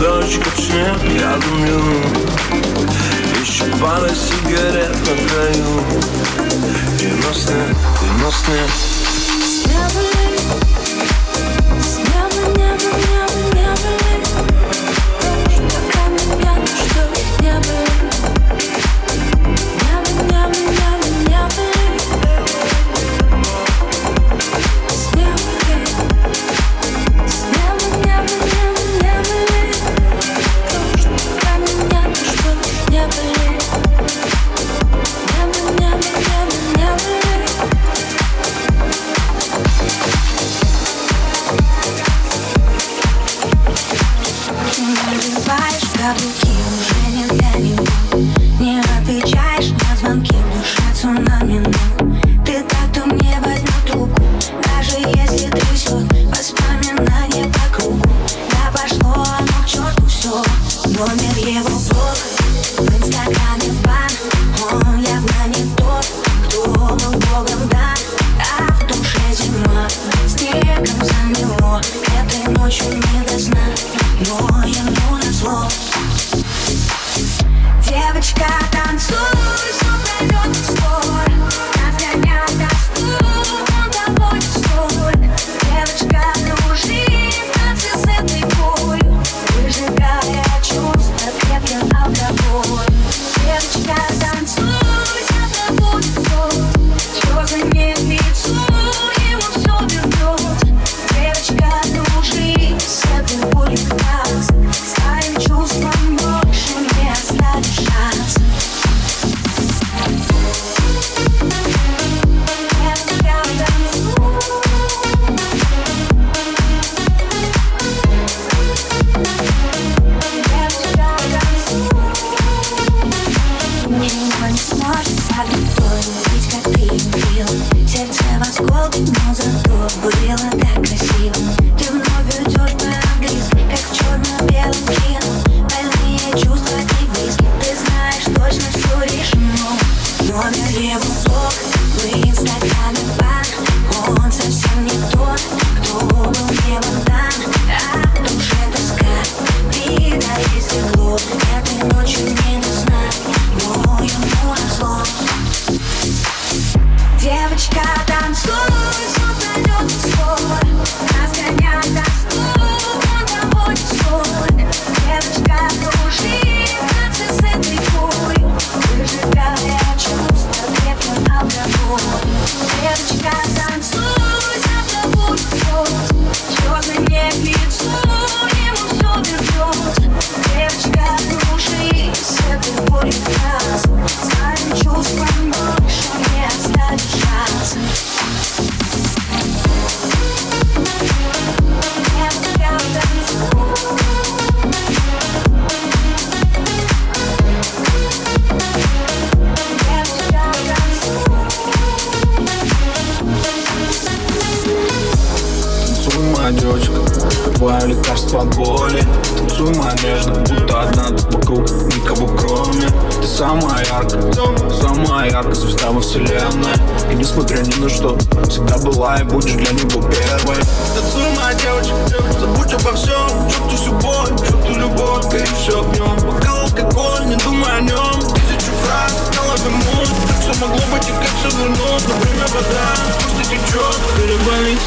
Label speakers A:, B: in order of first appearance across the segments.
A: Дождь, в снег я думаю, Еще пара сигарет на краю. Девяностые, девяностые С неба, с неба, небо,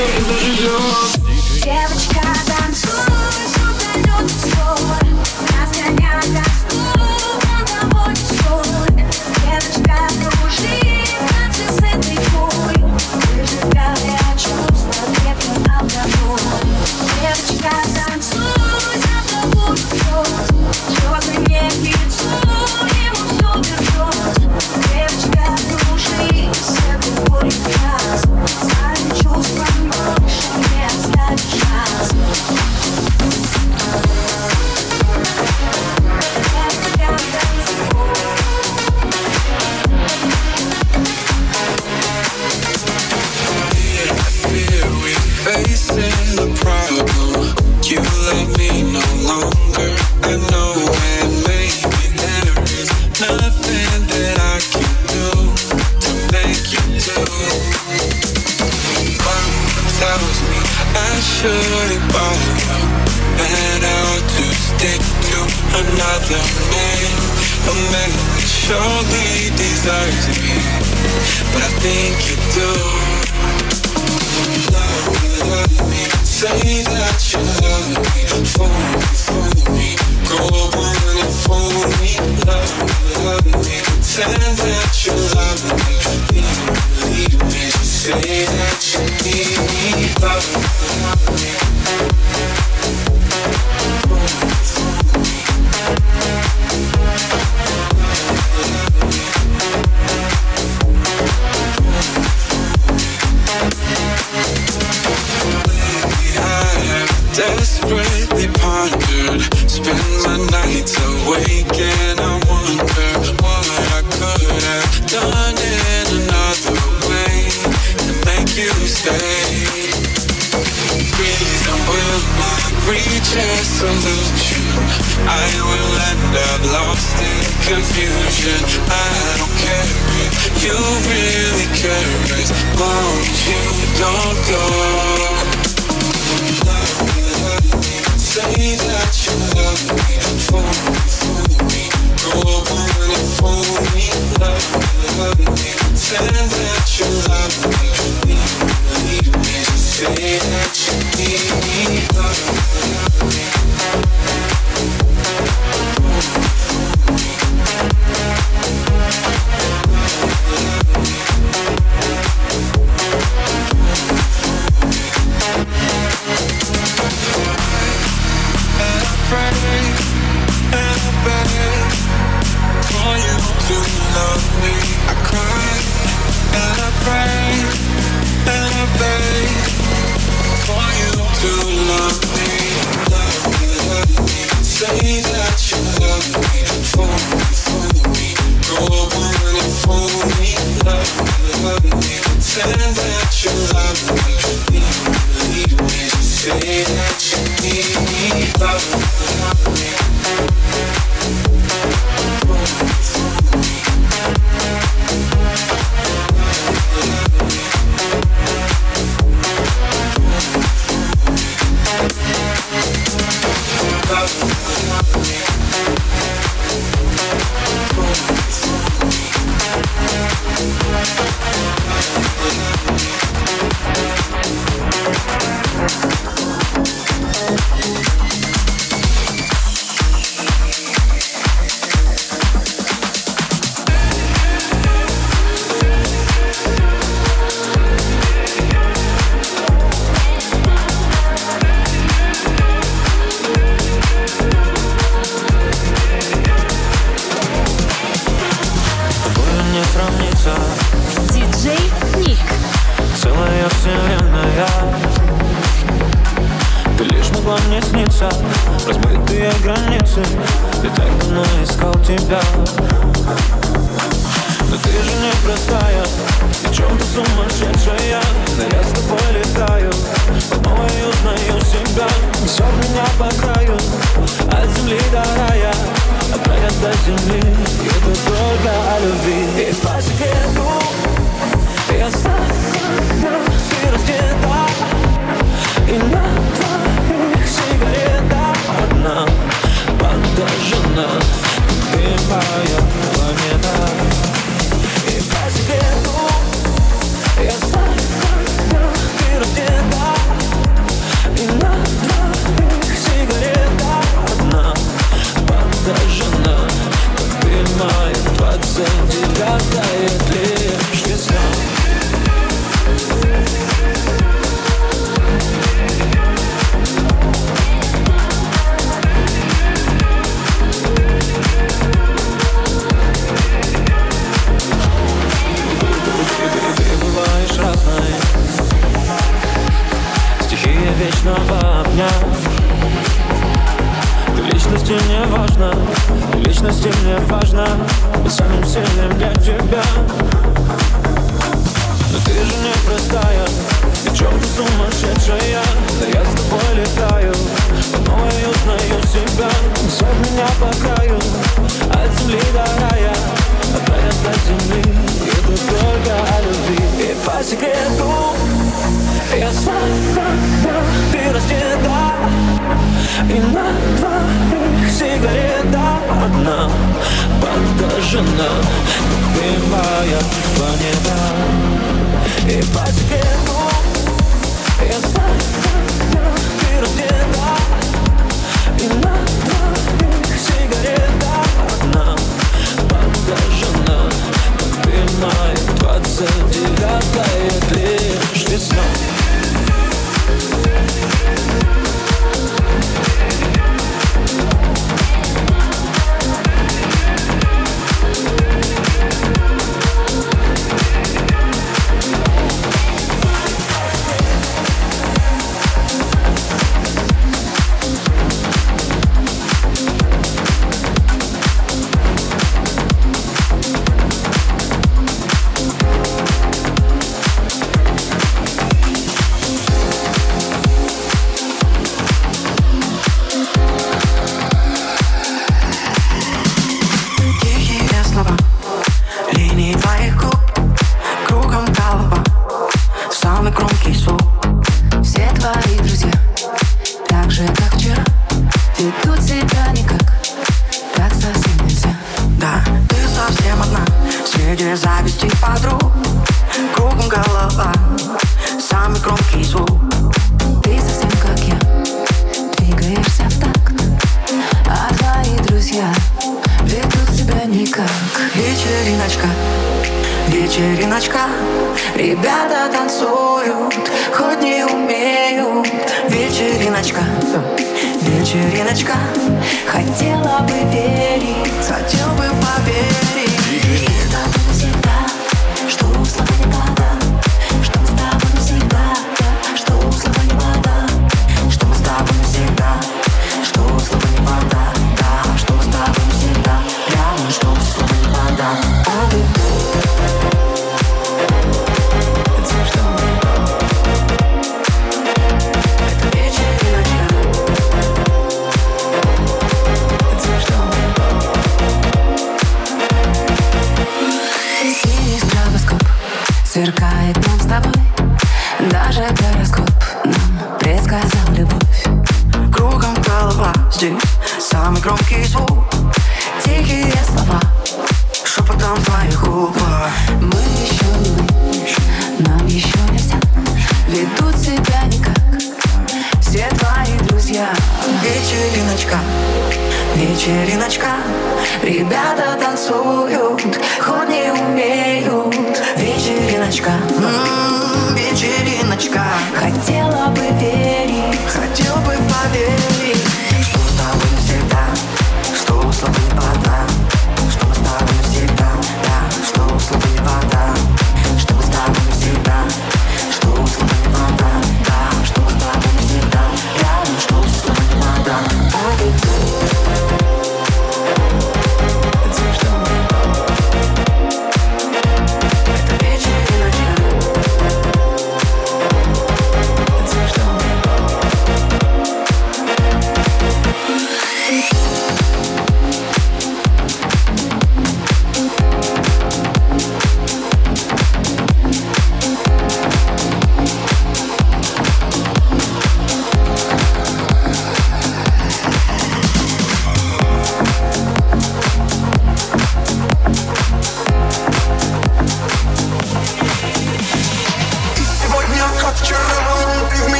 A: все и заживет
B: Девочка,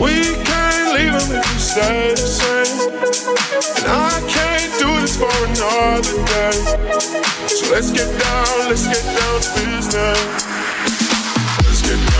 C: We can't leave them if we stay the same. And I
D: can't do this for another day. So let's get down, let's get down to business. Let's get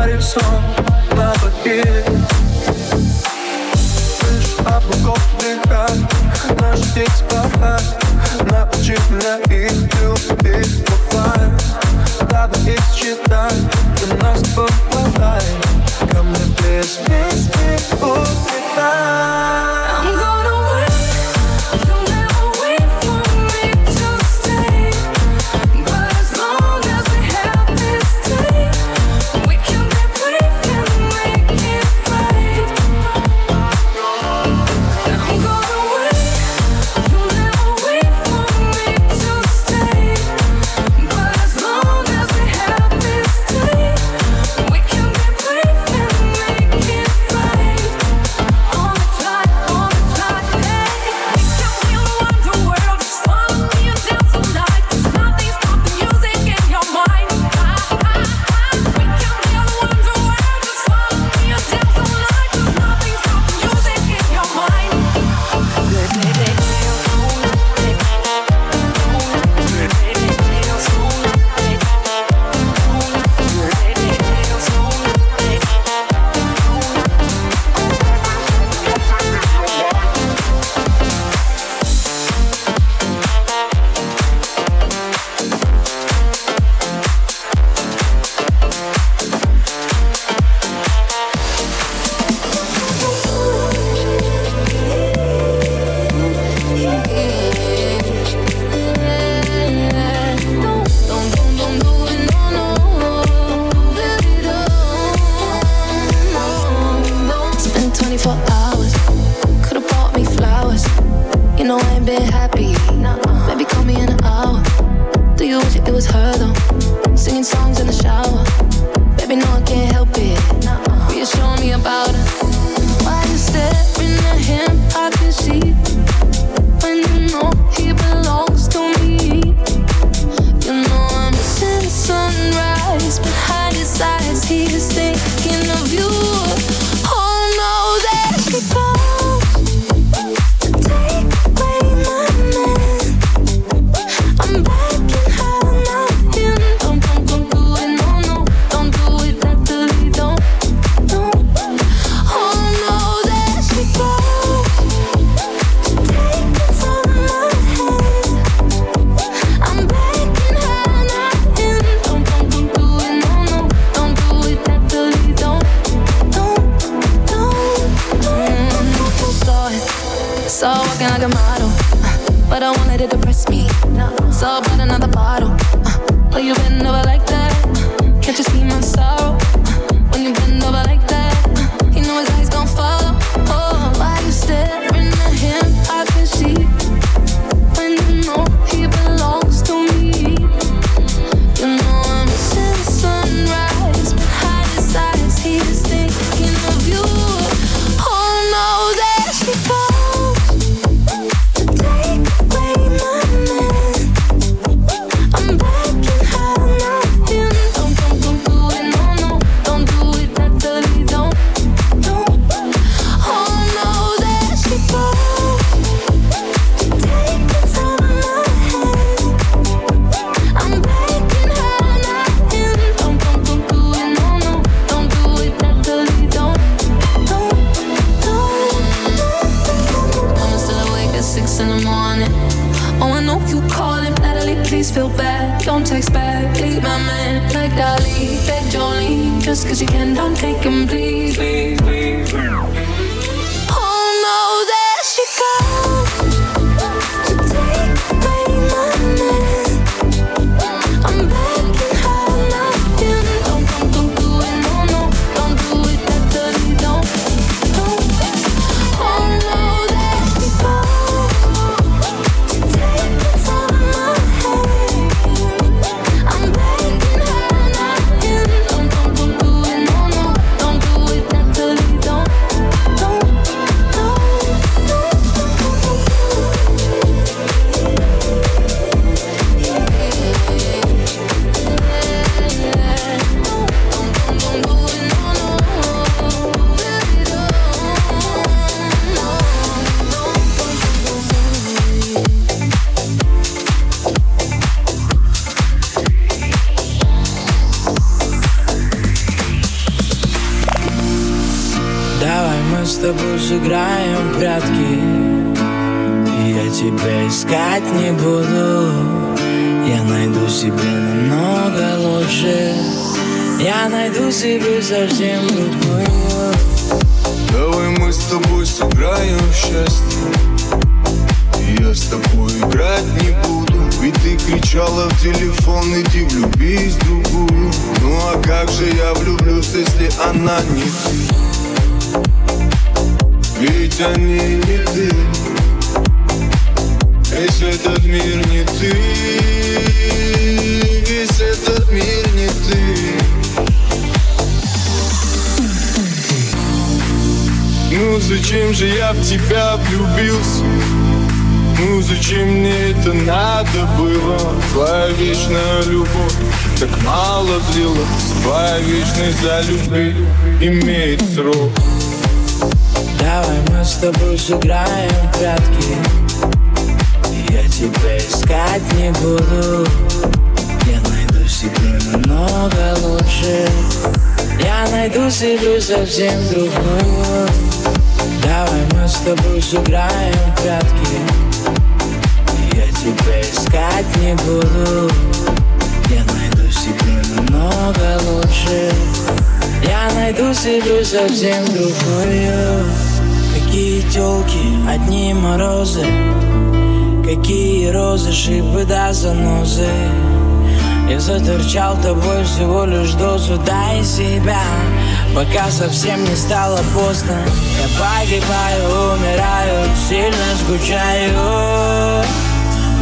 E: парень
F: сон на воде Слышь, облаков дыхать, наш день спать Научи меня их любить, бывает. Надо их считать, и нас попадает. Ко мне без песни улетай
E: Don't
B: back, leave my man like Dolly, like Jolene. Just cause you can, don't take him,
G: совсем другую
H: Давай мы с тобой сыграем в
G: прятки. И Я тебя искать не буду. Я найду себе намного лучше. Я найду себе совсем другую Какие телки, одни морозы. Какие розы, шипы да занозы. Я заторчал тобой всего лишь дозу. Дай себя, пока совсем не стало поздно. Я погибаю, умираю, сильно скучаю.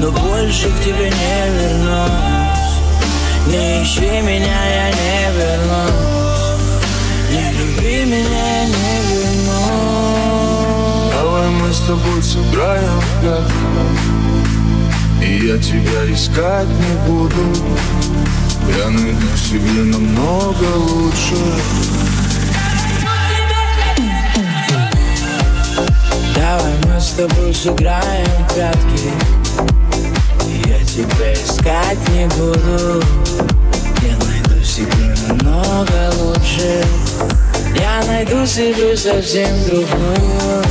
G: Но больше к тебе не вернусь. Не ищи меня, я не вернусь. Не люби меня, я не вернусь.
H: Давай мы с тобой сыграем в И я тебя искать не буду Я найду себе намного лучше.
G: Давай мы с тобой сыграем в прятки. Я тебя искать не буду. Я найду себе намного лучше. Я найду себе совсем другую.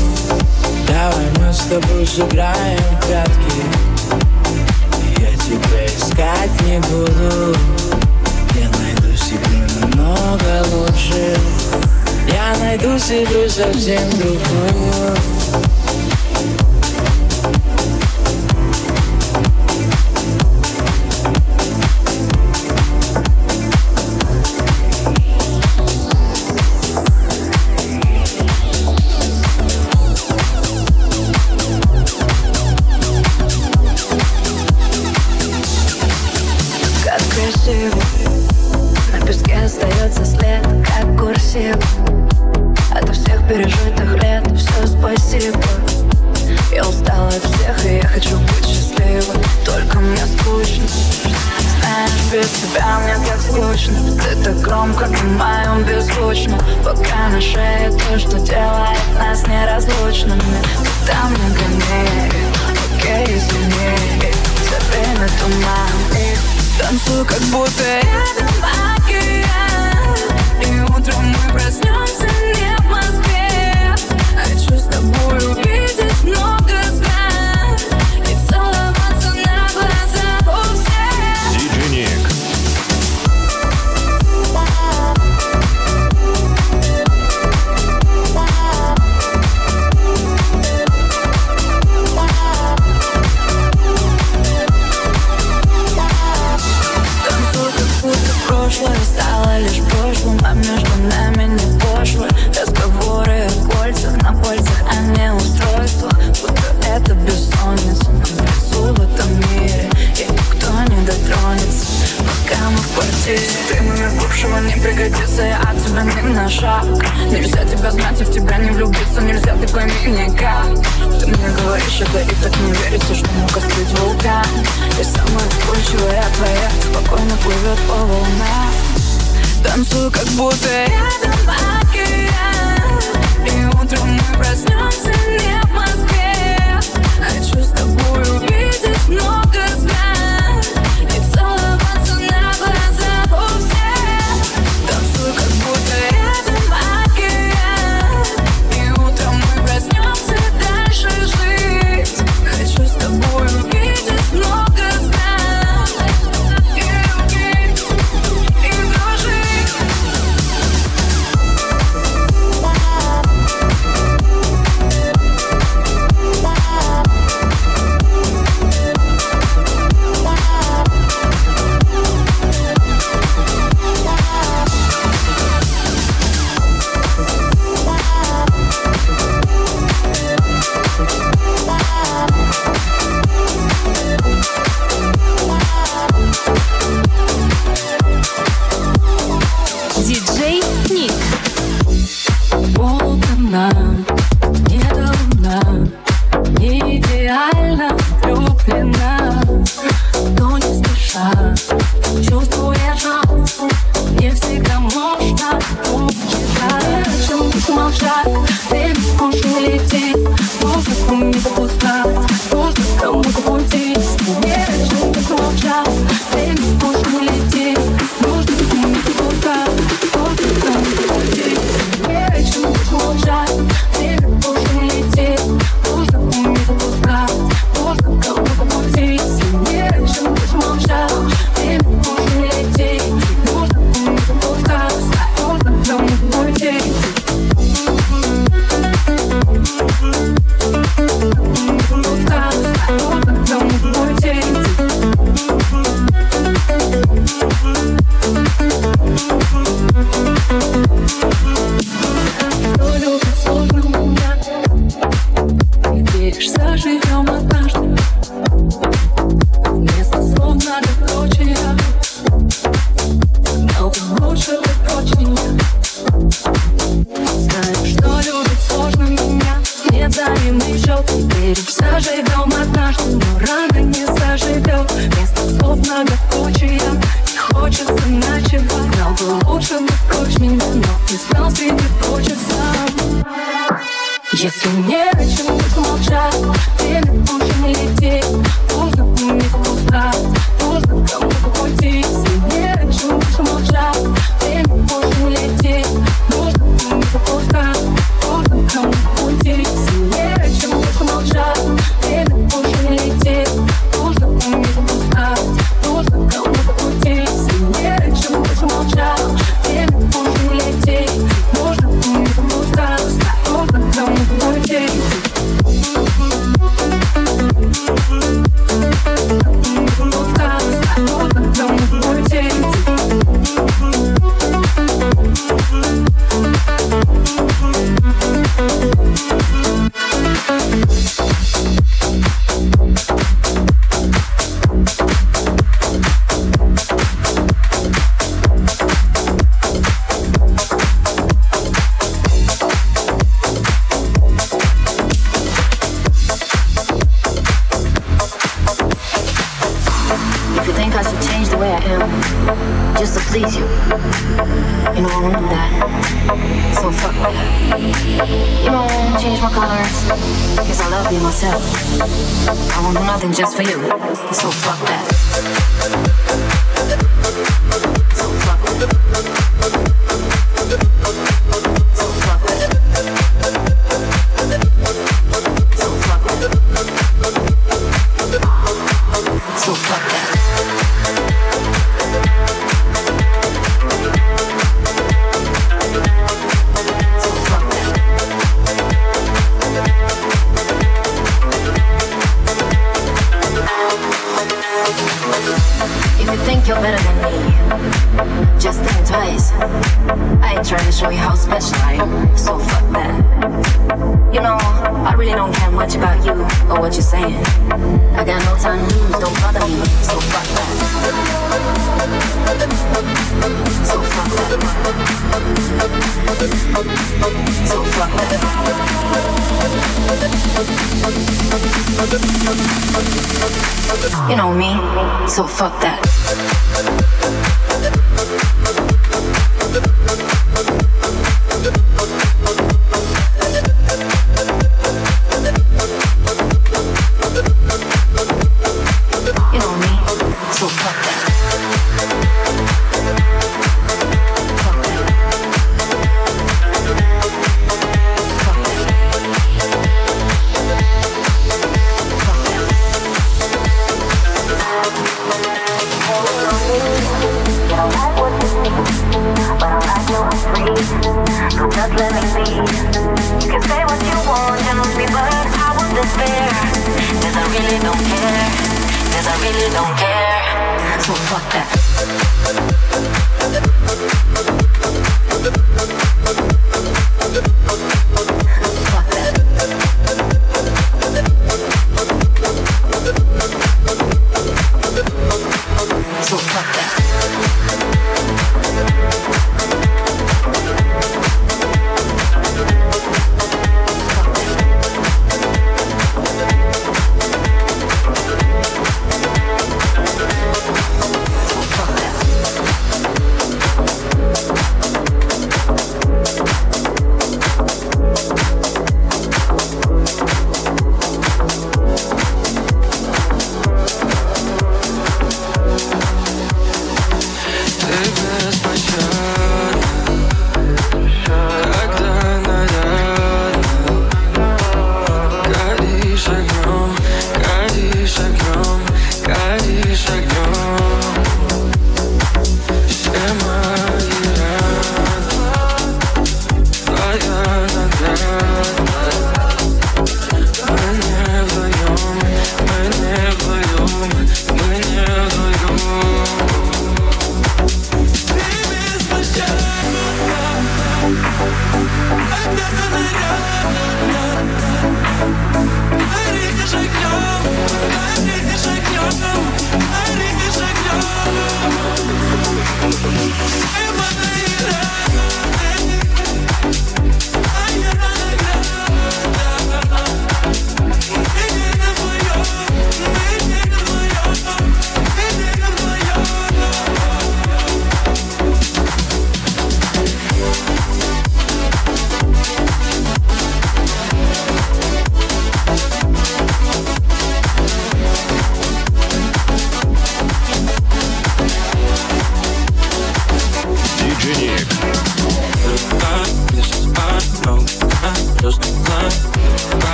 G: Давай мы с тобой сыграем в прятки. Я тебя искать не буду намного лучше. Я найду себе совсем другую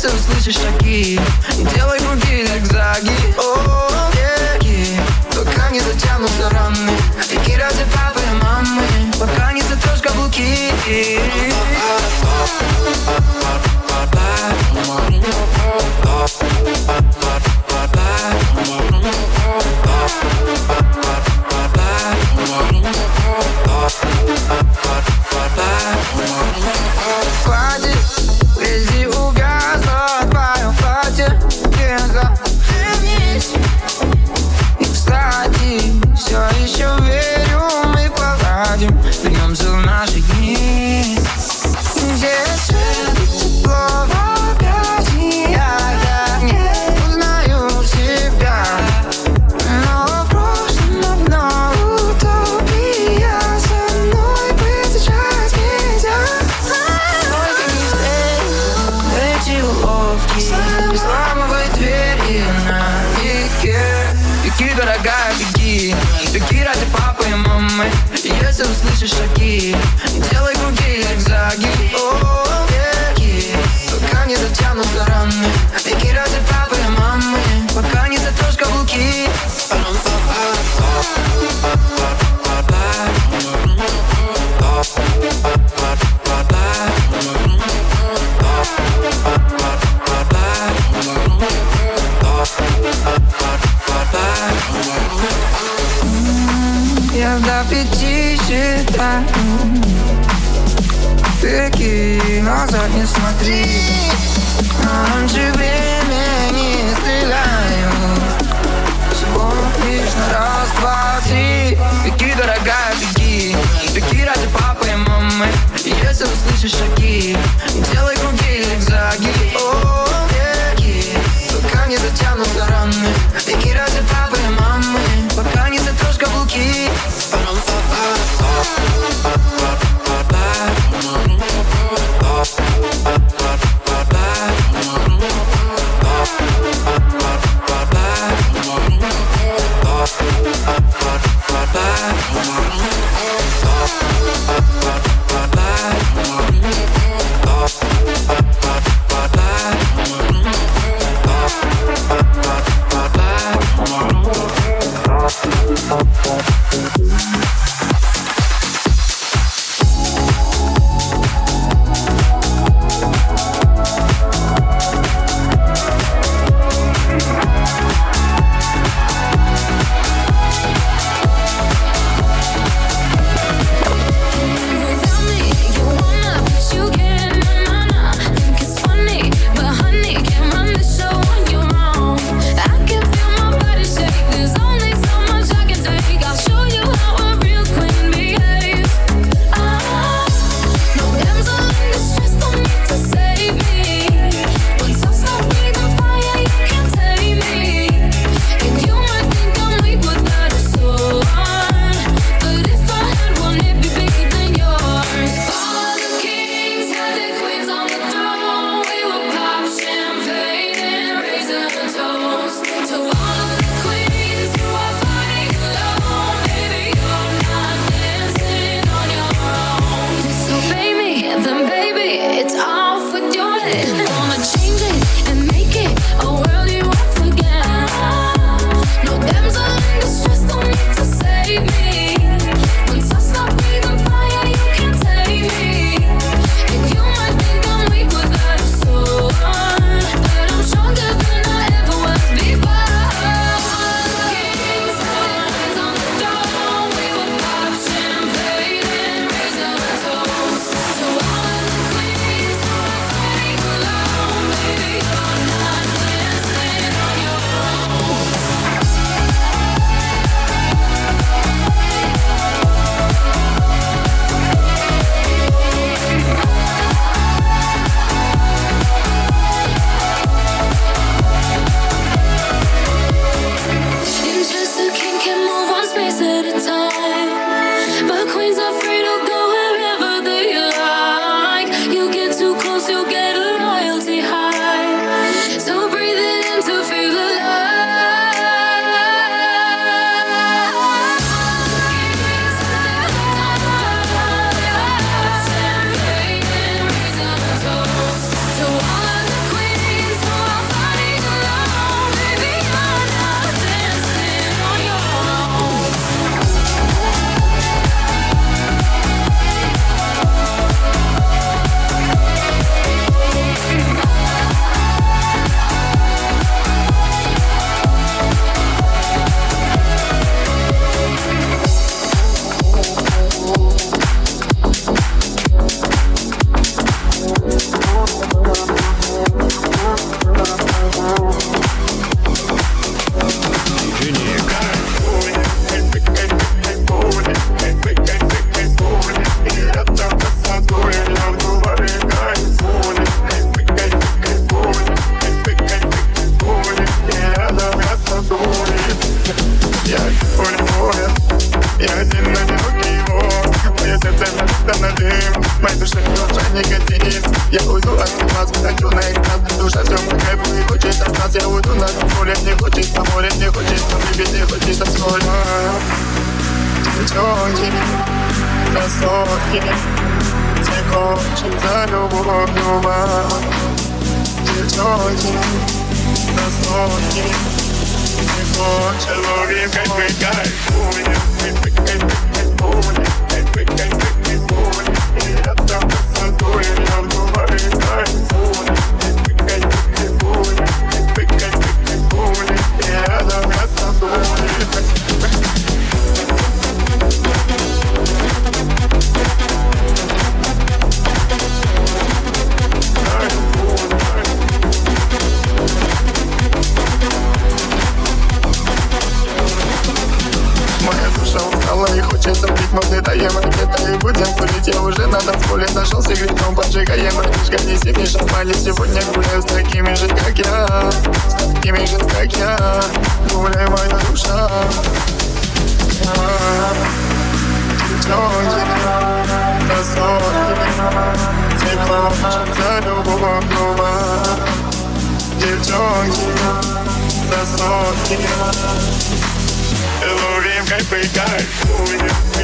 I: сердцем слышишь шаги. Делай круги, зигзаги О, веки. Пока не затянутся раны. Веки ради папы и мамы. Пока не затрешь каблуки. назад не смотри. Раньше не стреляю Всего лишь на раз, два, три. Беги, дорогая, беги. Беги ради папы и мамы. Если услышишь шаги
J: любовью вам Девчонки, красотки Ловим кайфы, кайфуем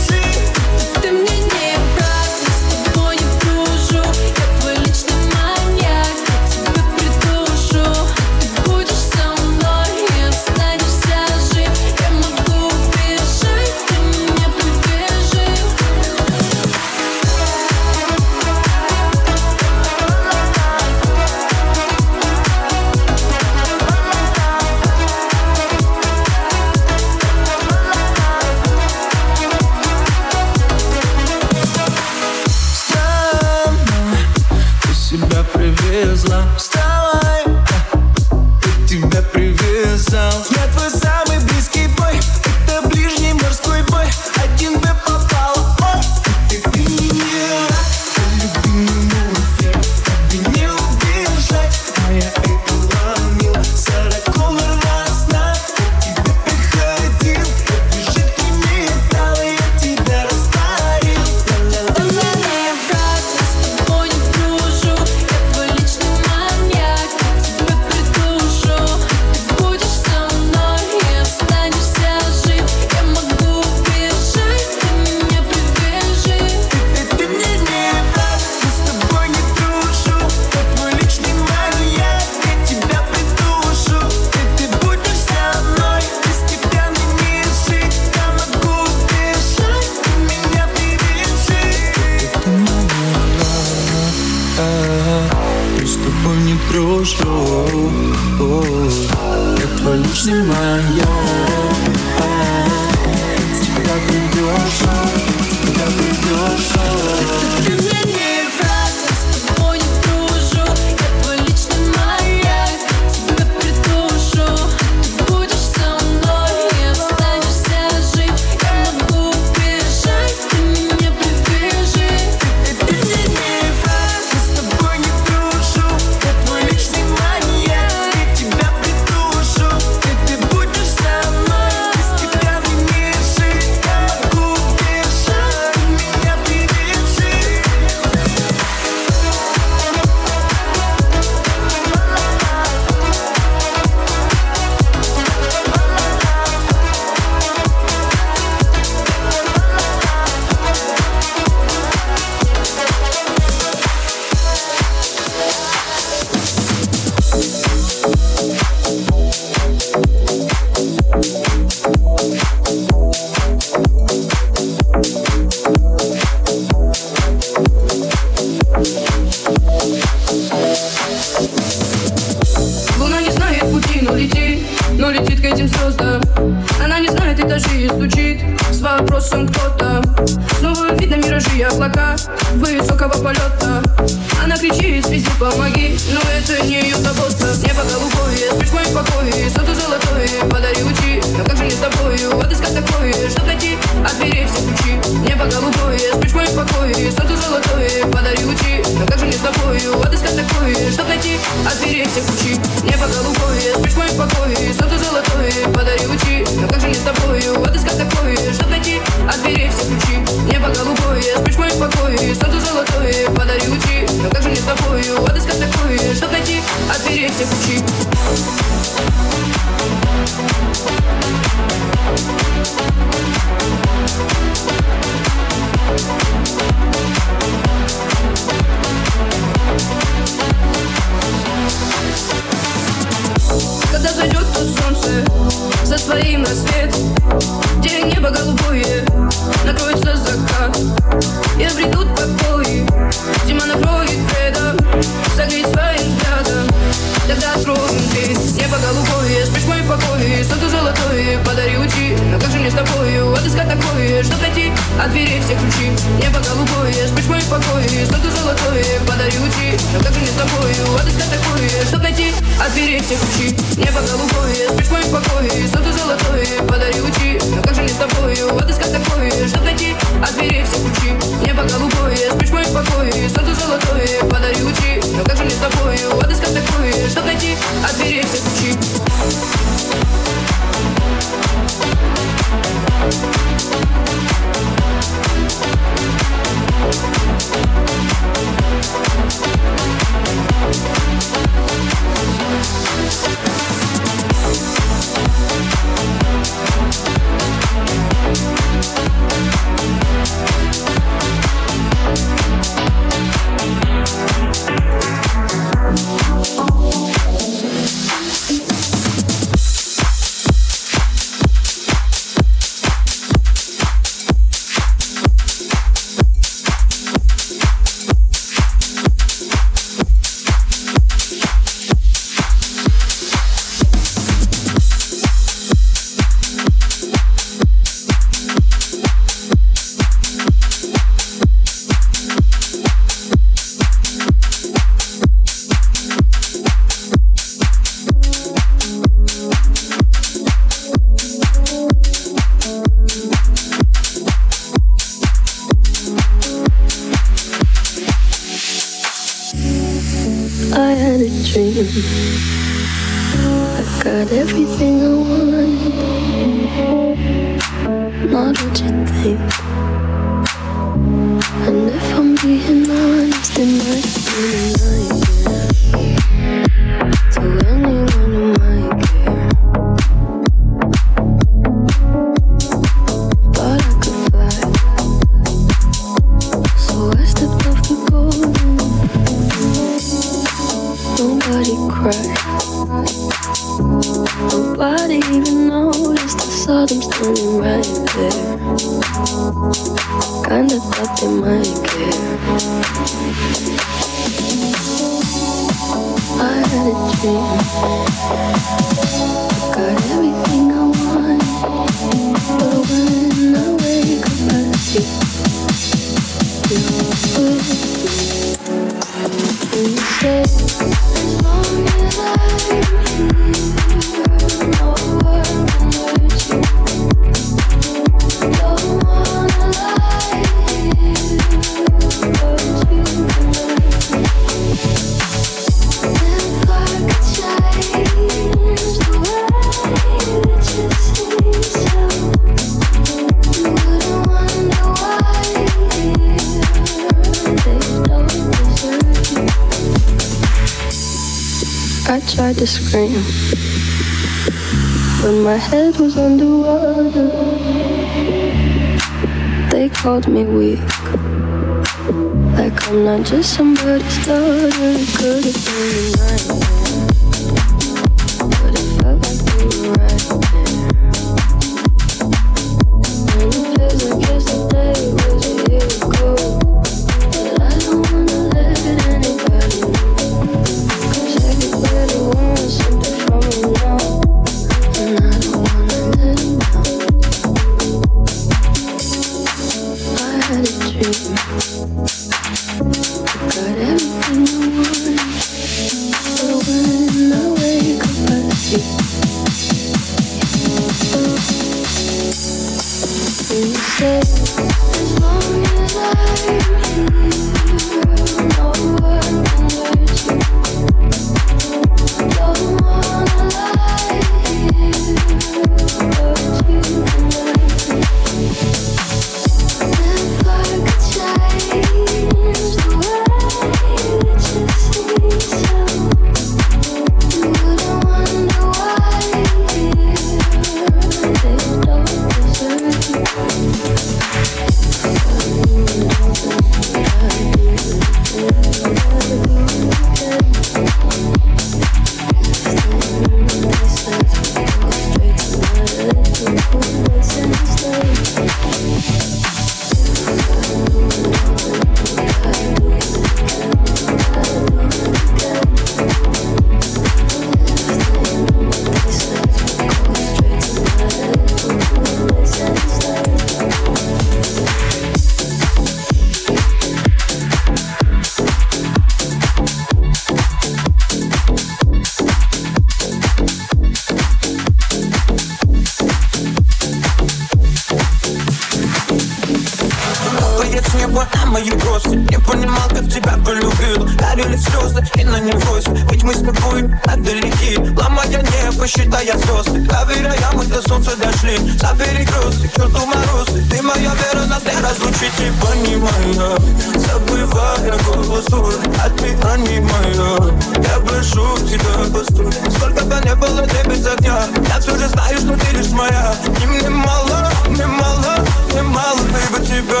E: небо,
K: считая звезды Доверяя, мы до солнца дошли. Забери груз, к черту мороз Ты моя вера, нас не разлучить. И понимая, забывая голос твой Отмирание мое Я прошу тебя, постой. Сколько бы не было ты без огня Я все же знаю, что ты лишь моя. И мне мало, мне мало, мне мало Baby, тебя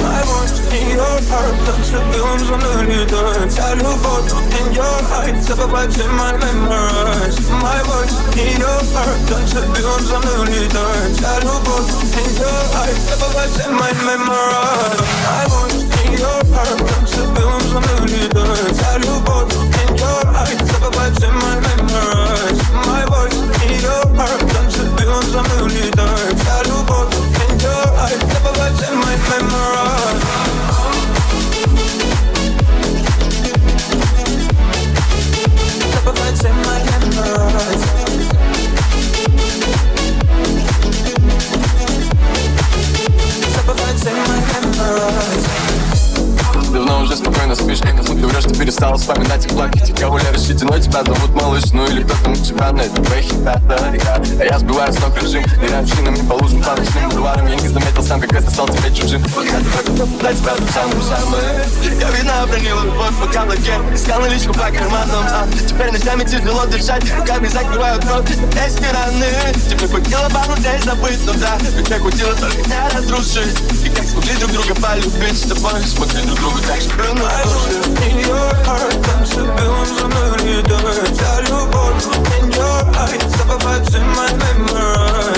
K: I want in your heart. Танцы белым за мной летает Вся любовь in your eyes. Забывать все my memories. My voice in your heart. Танцы белым за мной летает Вся любовь in your eyes. Забывать все my memories. I want in your heart. Танцы белым за мной летает Вся любовь in your eyes. Забывать все my memories. My voice in your heart. Танцы белым за мной летает Вся любовь in your eyes Забывать все my memories
L: Давно уже спокойно спишь. Как ты врешь, ты перестала вспоминать и плакать И кого ли решительно тебя зовут малыш. Ну или кто-то на тебя на это твои ребята я, А я сбиваю с ног режим. Ныряю шинами по лужам по ночным бульварам Я не заметил сам, как это стал тебе чужим. Я только просто дать тебя самым самым Я видно обронил любовь по каблуке Искал наличку по карманам а Теперь ночами тяжело дышать. Руками закрываю рот. Этой стороны Тебе хотела пару дней забыть, но да. Ведь я хватило только не разрушить смогли друг друга полюбить с тобой. Смотри друг другу так же
K: танцы белым за мной белым за любовь in your eyes Забывать my in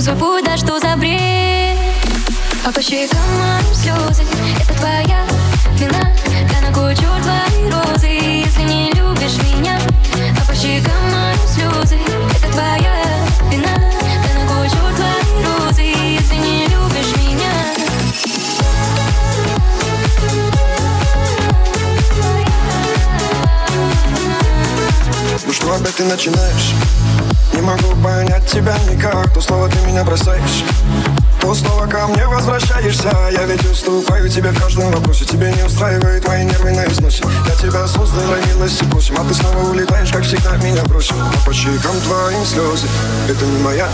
M: Держу свой путь, да что за бред? А по щекам моим слезы Это твоя вина. Да на черт твои розы Если не любишь меня. А по щекам моим слезы Это твоя вина. Да на черт твои розы Если не любишь меня.
N: Ну что опять ты начинаешь? Не могу понять тебя никак. То слово ты меня бросаешь То снова ко мне возвращаешься. Я ведь уступаю тебе в каждом вопросе. Тебе не устраивает мои нервы на износе. Я тебя создал, родилась и просим А ты снова улетаешь, как всегда меня бросив А по щекам твоим слезы. Это не моя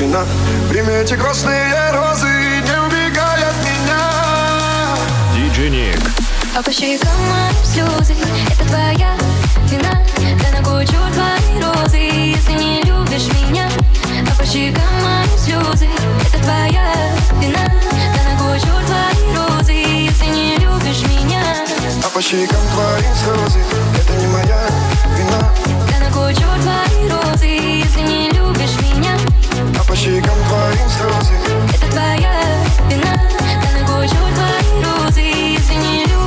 N: вина. Прими эти красные розы Не убегай от меня.
O: Диджей Ник.
M: А по щекам моим слезы. Это твоя вина Да на кой черт твои розы. Если не любишь меня А по щекам моим слезы. Это твоя вина Да на кой черт твои розы. Если не любишь меня
N: А по щекам твоим слезы Это не моя вина.
M: Да на кой черт твои розы. Если не любишь меня
N: А по щекам твоим слезы.
M: Это твоя вина Да на кой черт твои розы. Если не любишь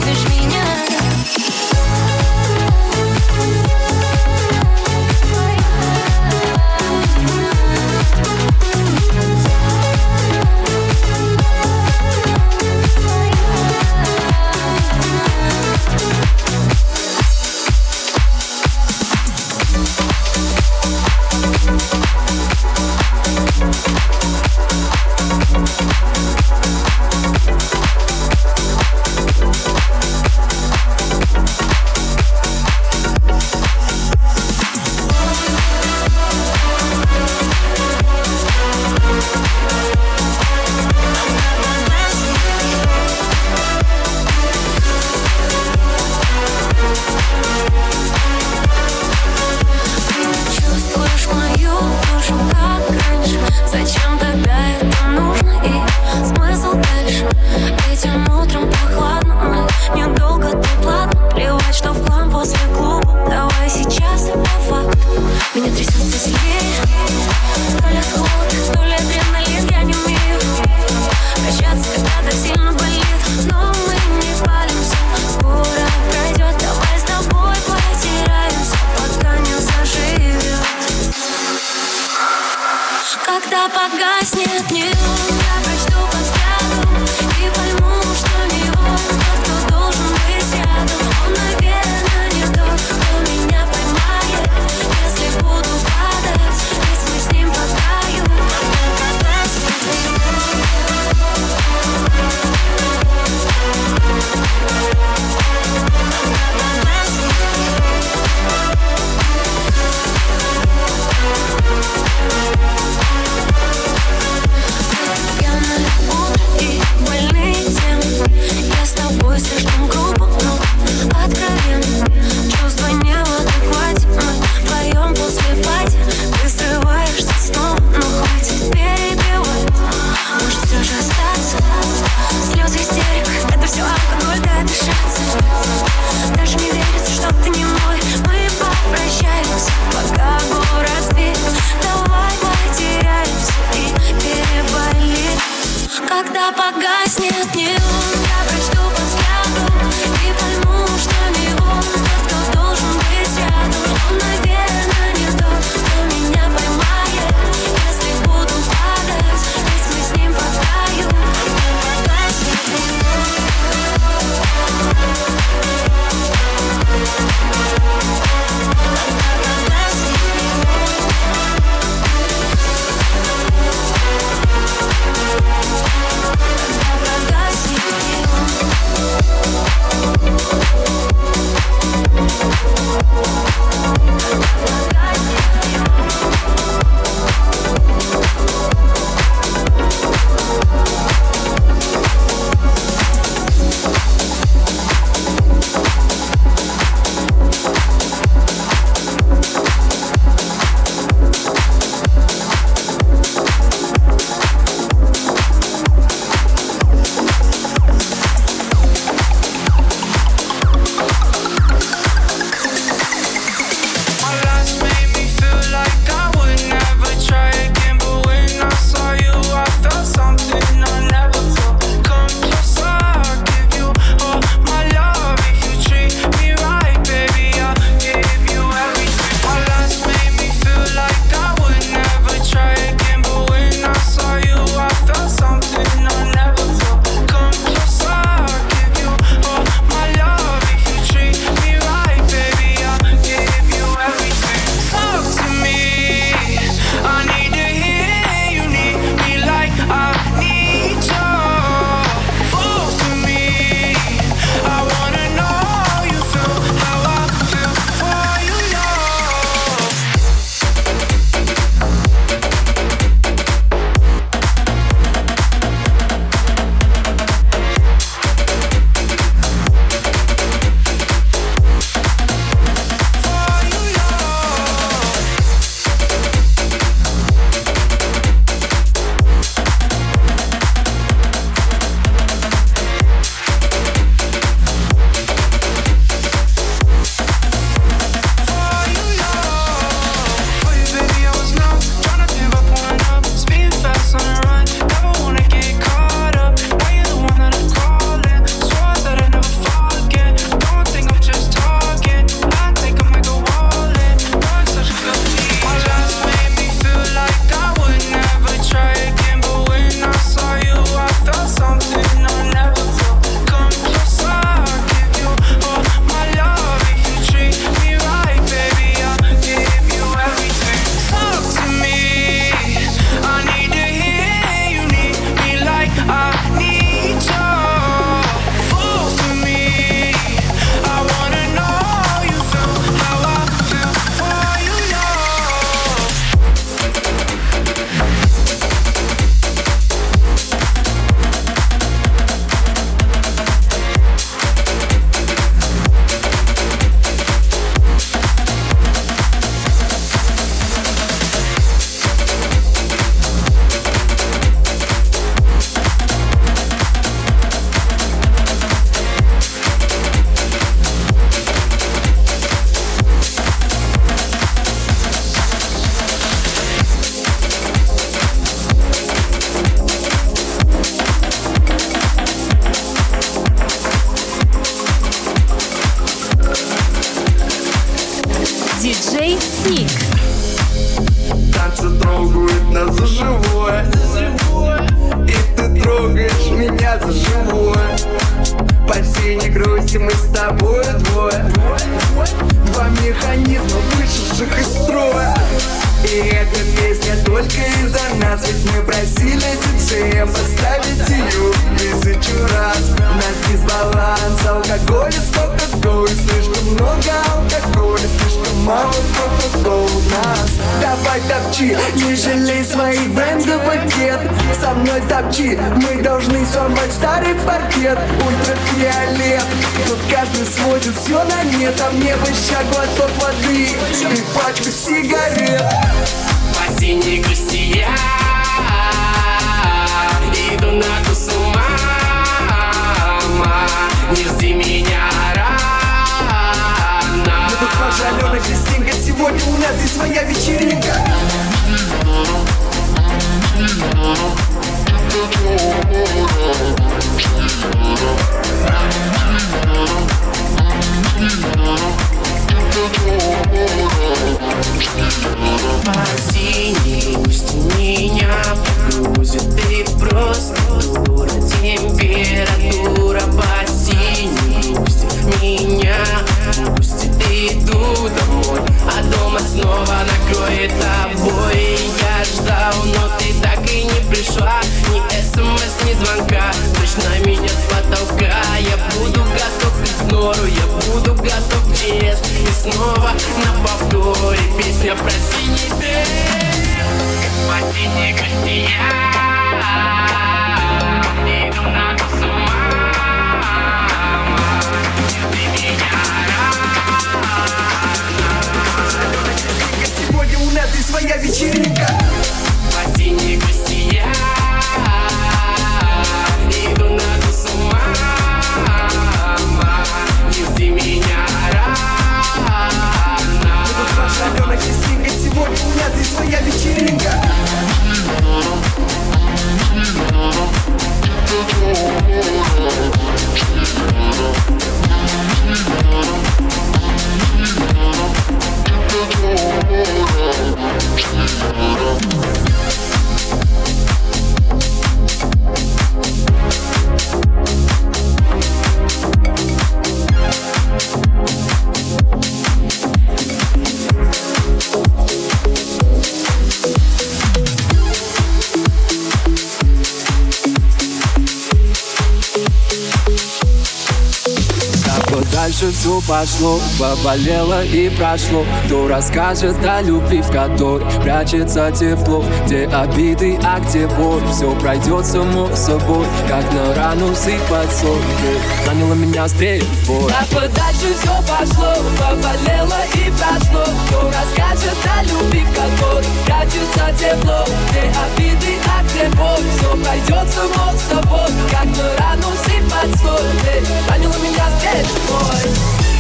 E: пошло, поболело и прошло. Кто расскажет о любви, в которой прячется тепло? Где обиды, а где боль? Все пройдет само собой Как на рану сыпать соль. Ты ранила меня стрельбой
P: Так подальше все пошло, поболело и прошло. Кто расскажет о любви, в которой прячется тепло? Где обиды, а где боль? Все пройдет само собой Как на рану сыпать соль. Ты ранила меня стрельбой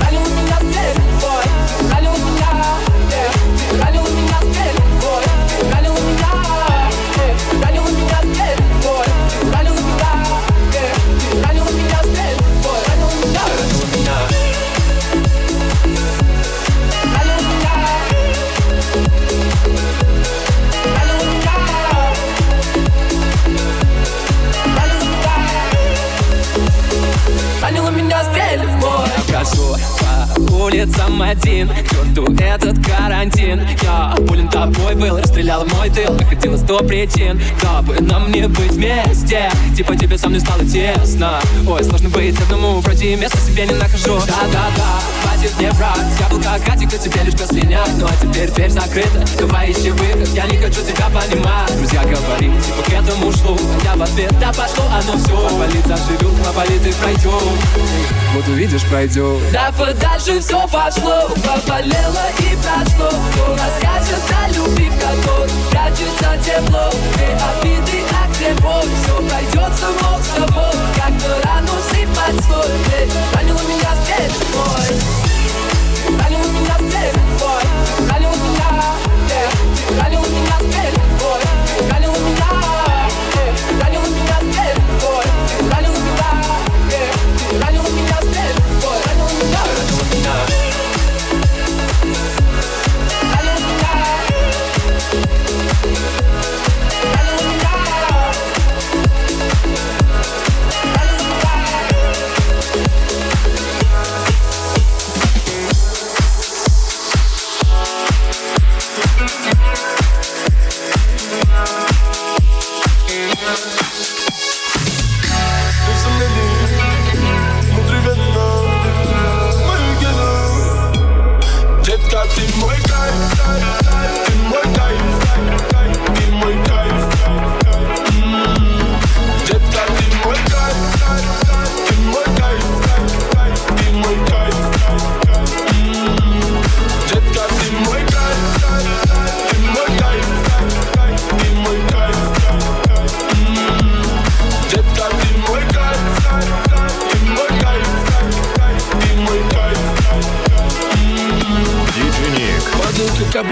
P: Ранила меня стрельбой Ранила
E: улицам один. К черту этот карантин. Я болен тобой был, расстрелял мой тыл. Находила сто причин, дабы нам не быть вместе. Типа тебе со мной стало тесно. Ой, сложно быть одному, вроде места себе не нахожу. Да-да-да, хватит мне врать Я был как Катик, а тебе лишь послиняк Ну а теперь дверь закрыта, давай ищи выход. Я не хочу тебя понимать. Друзья говорили, типа к этому шло я в ответ, да пошло оно все Поболит заживет, поболит и пройдет Вот увидишь, пройдет
P: Да подальше все пошло, поболело и прошло. Кто расскажет о любви, в которой прячется тепло. Где обиды, а боль Все пройдет само собой. Как на рану сыпать соль Ты меня стрельбой Ранила yeah. Ранила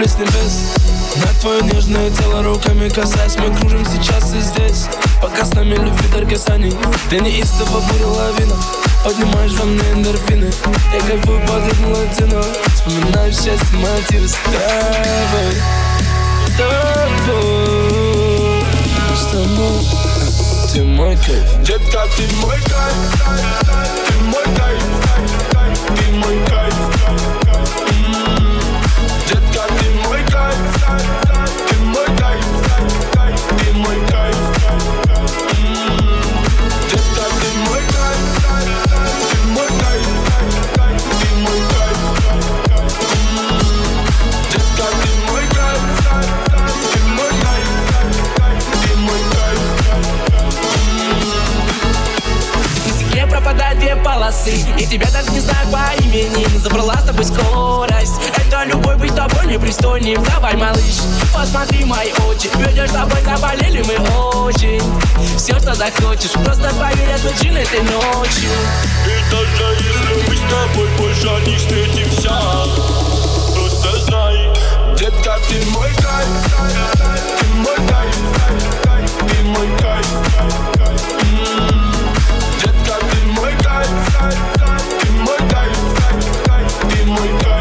E: капли с небес На твое нежное тело руками касаясь Мы кружим сейчас и здесь. Пока с нами любви дар касаний Ты неистово буря лавина Поднимаешь во мне эндорфины Я кайфую под ритм латино Вспоминаю счастье мотивы с тобой Тобой. С тобой. Ты мой кайф.
M: Детка, ты мой кайф, ты мой кайф, ты мой кайф.
E: Полосы. И тебя даже не знаю по имени. Забрала с тобой скорость. Это любовь быть с тобой непристойным Давай, малыш, посмотри мои очи. Ведешь с тобой, заболели мы очень. Все, что захочешь. Просто поверь, отвечу этой ночью.
M: И даже если мы с тобой больше не встретимся Просто знай Детка, ты мой кайф Ты мой кайф Ты мой кайф М. Детка, ты мой кайф Ты мой кайф Ты мой кайф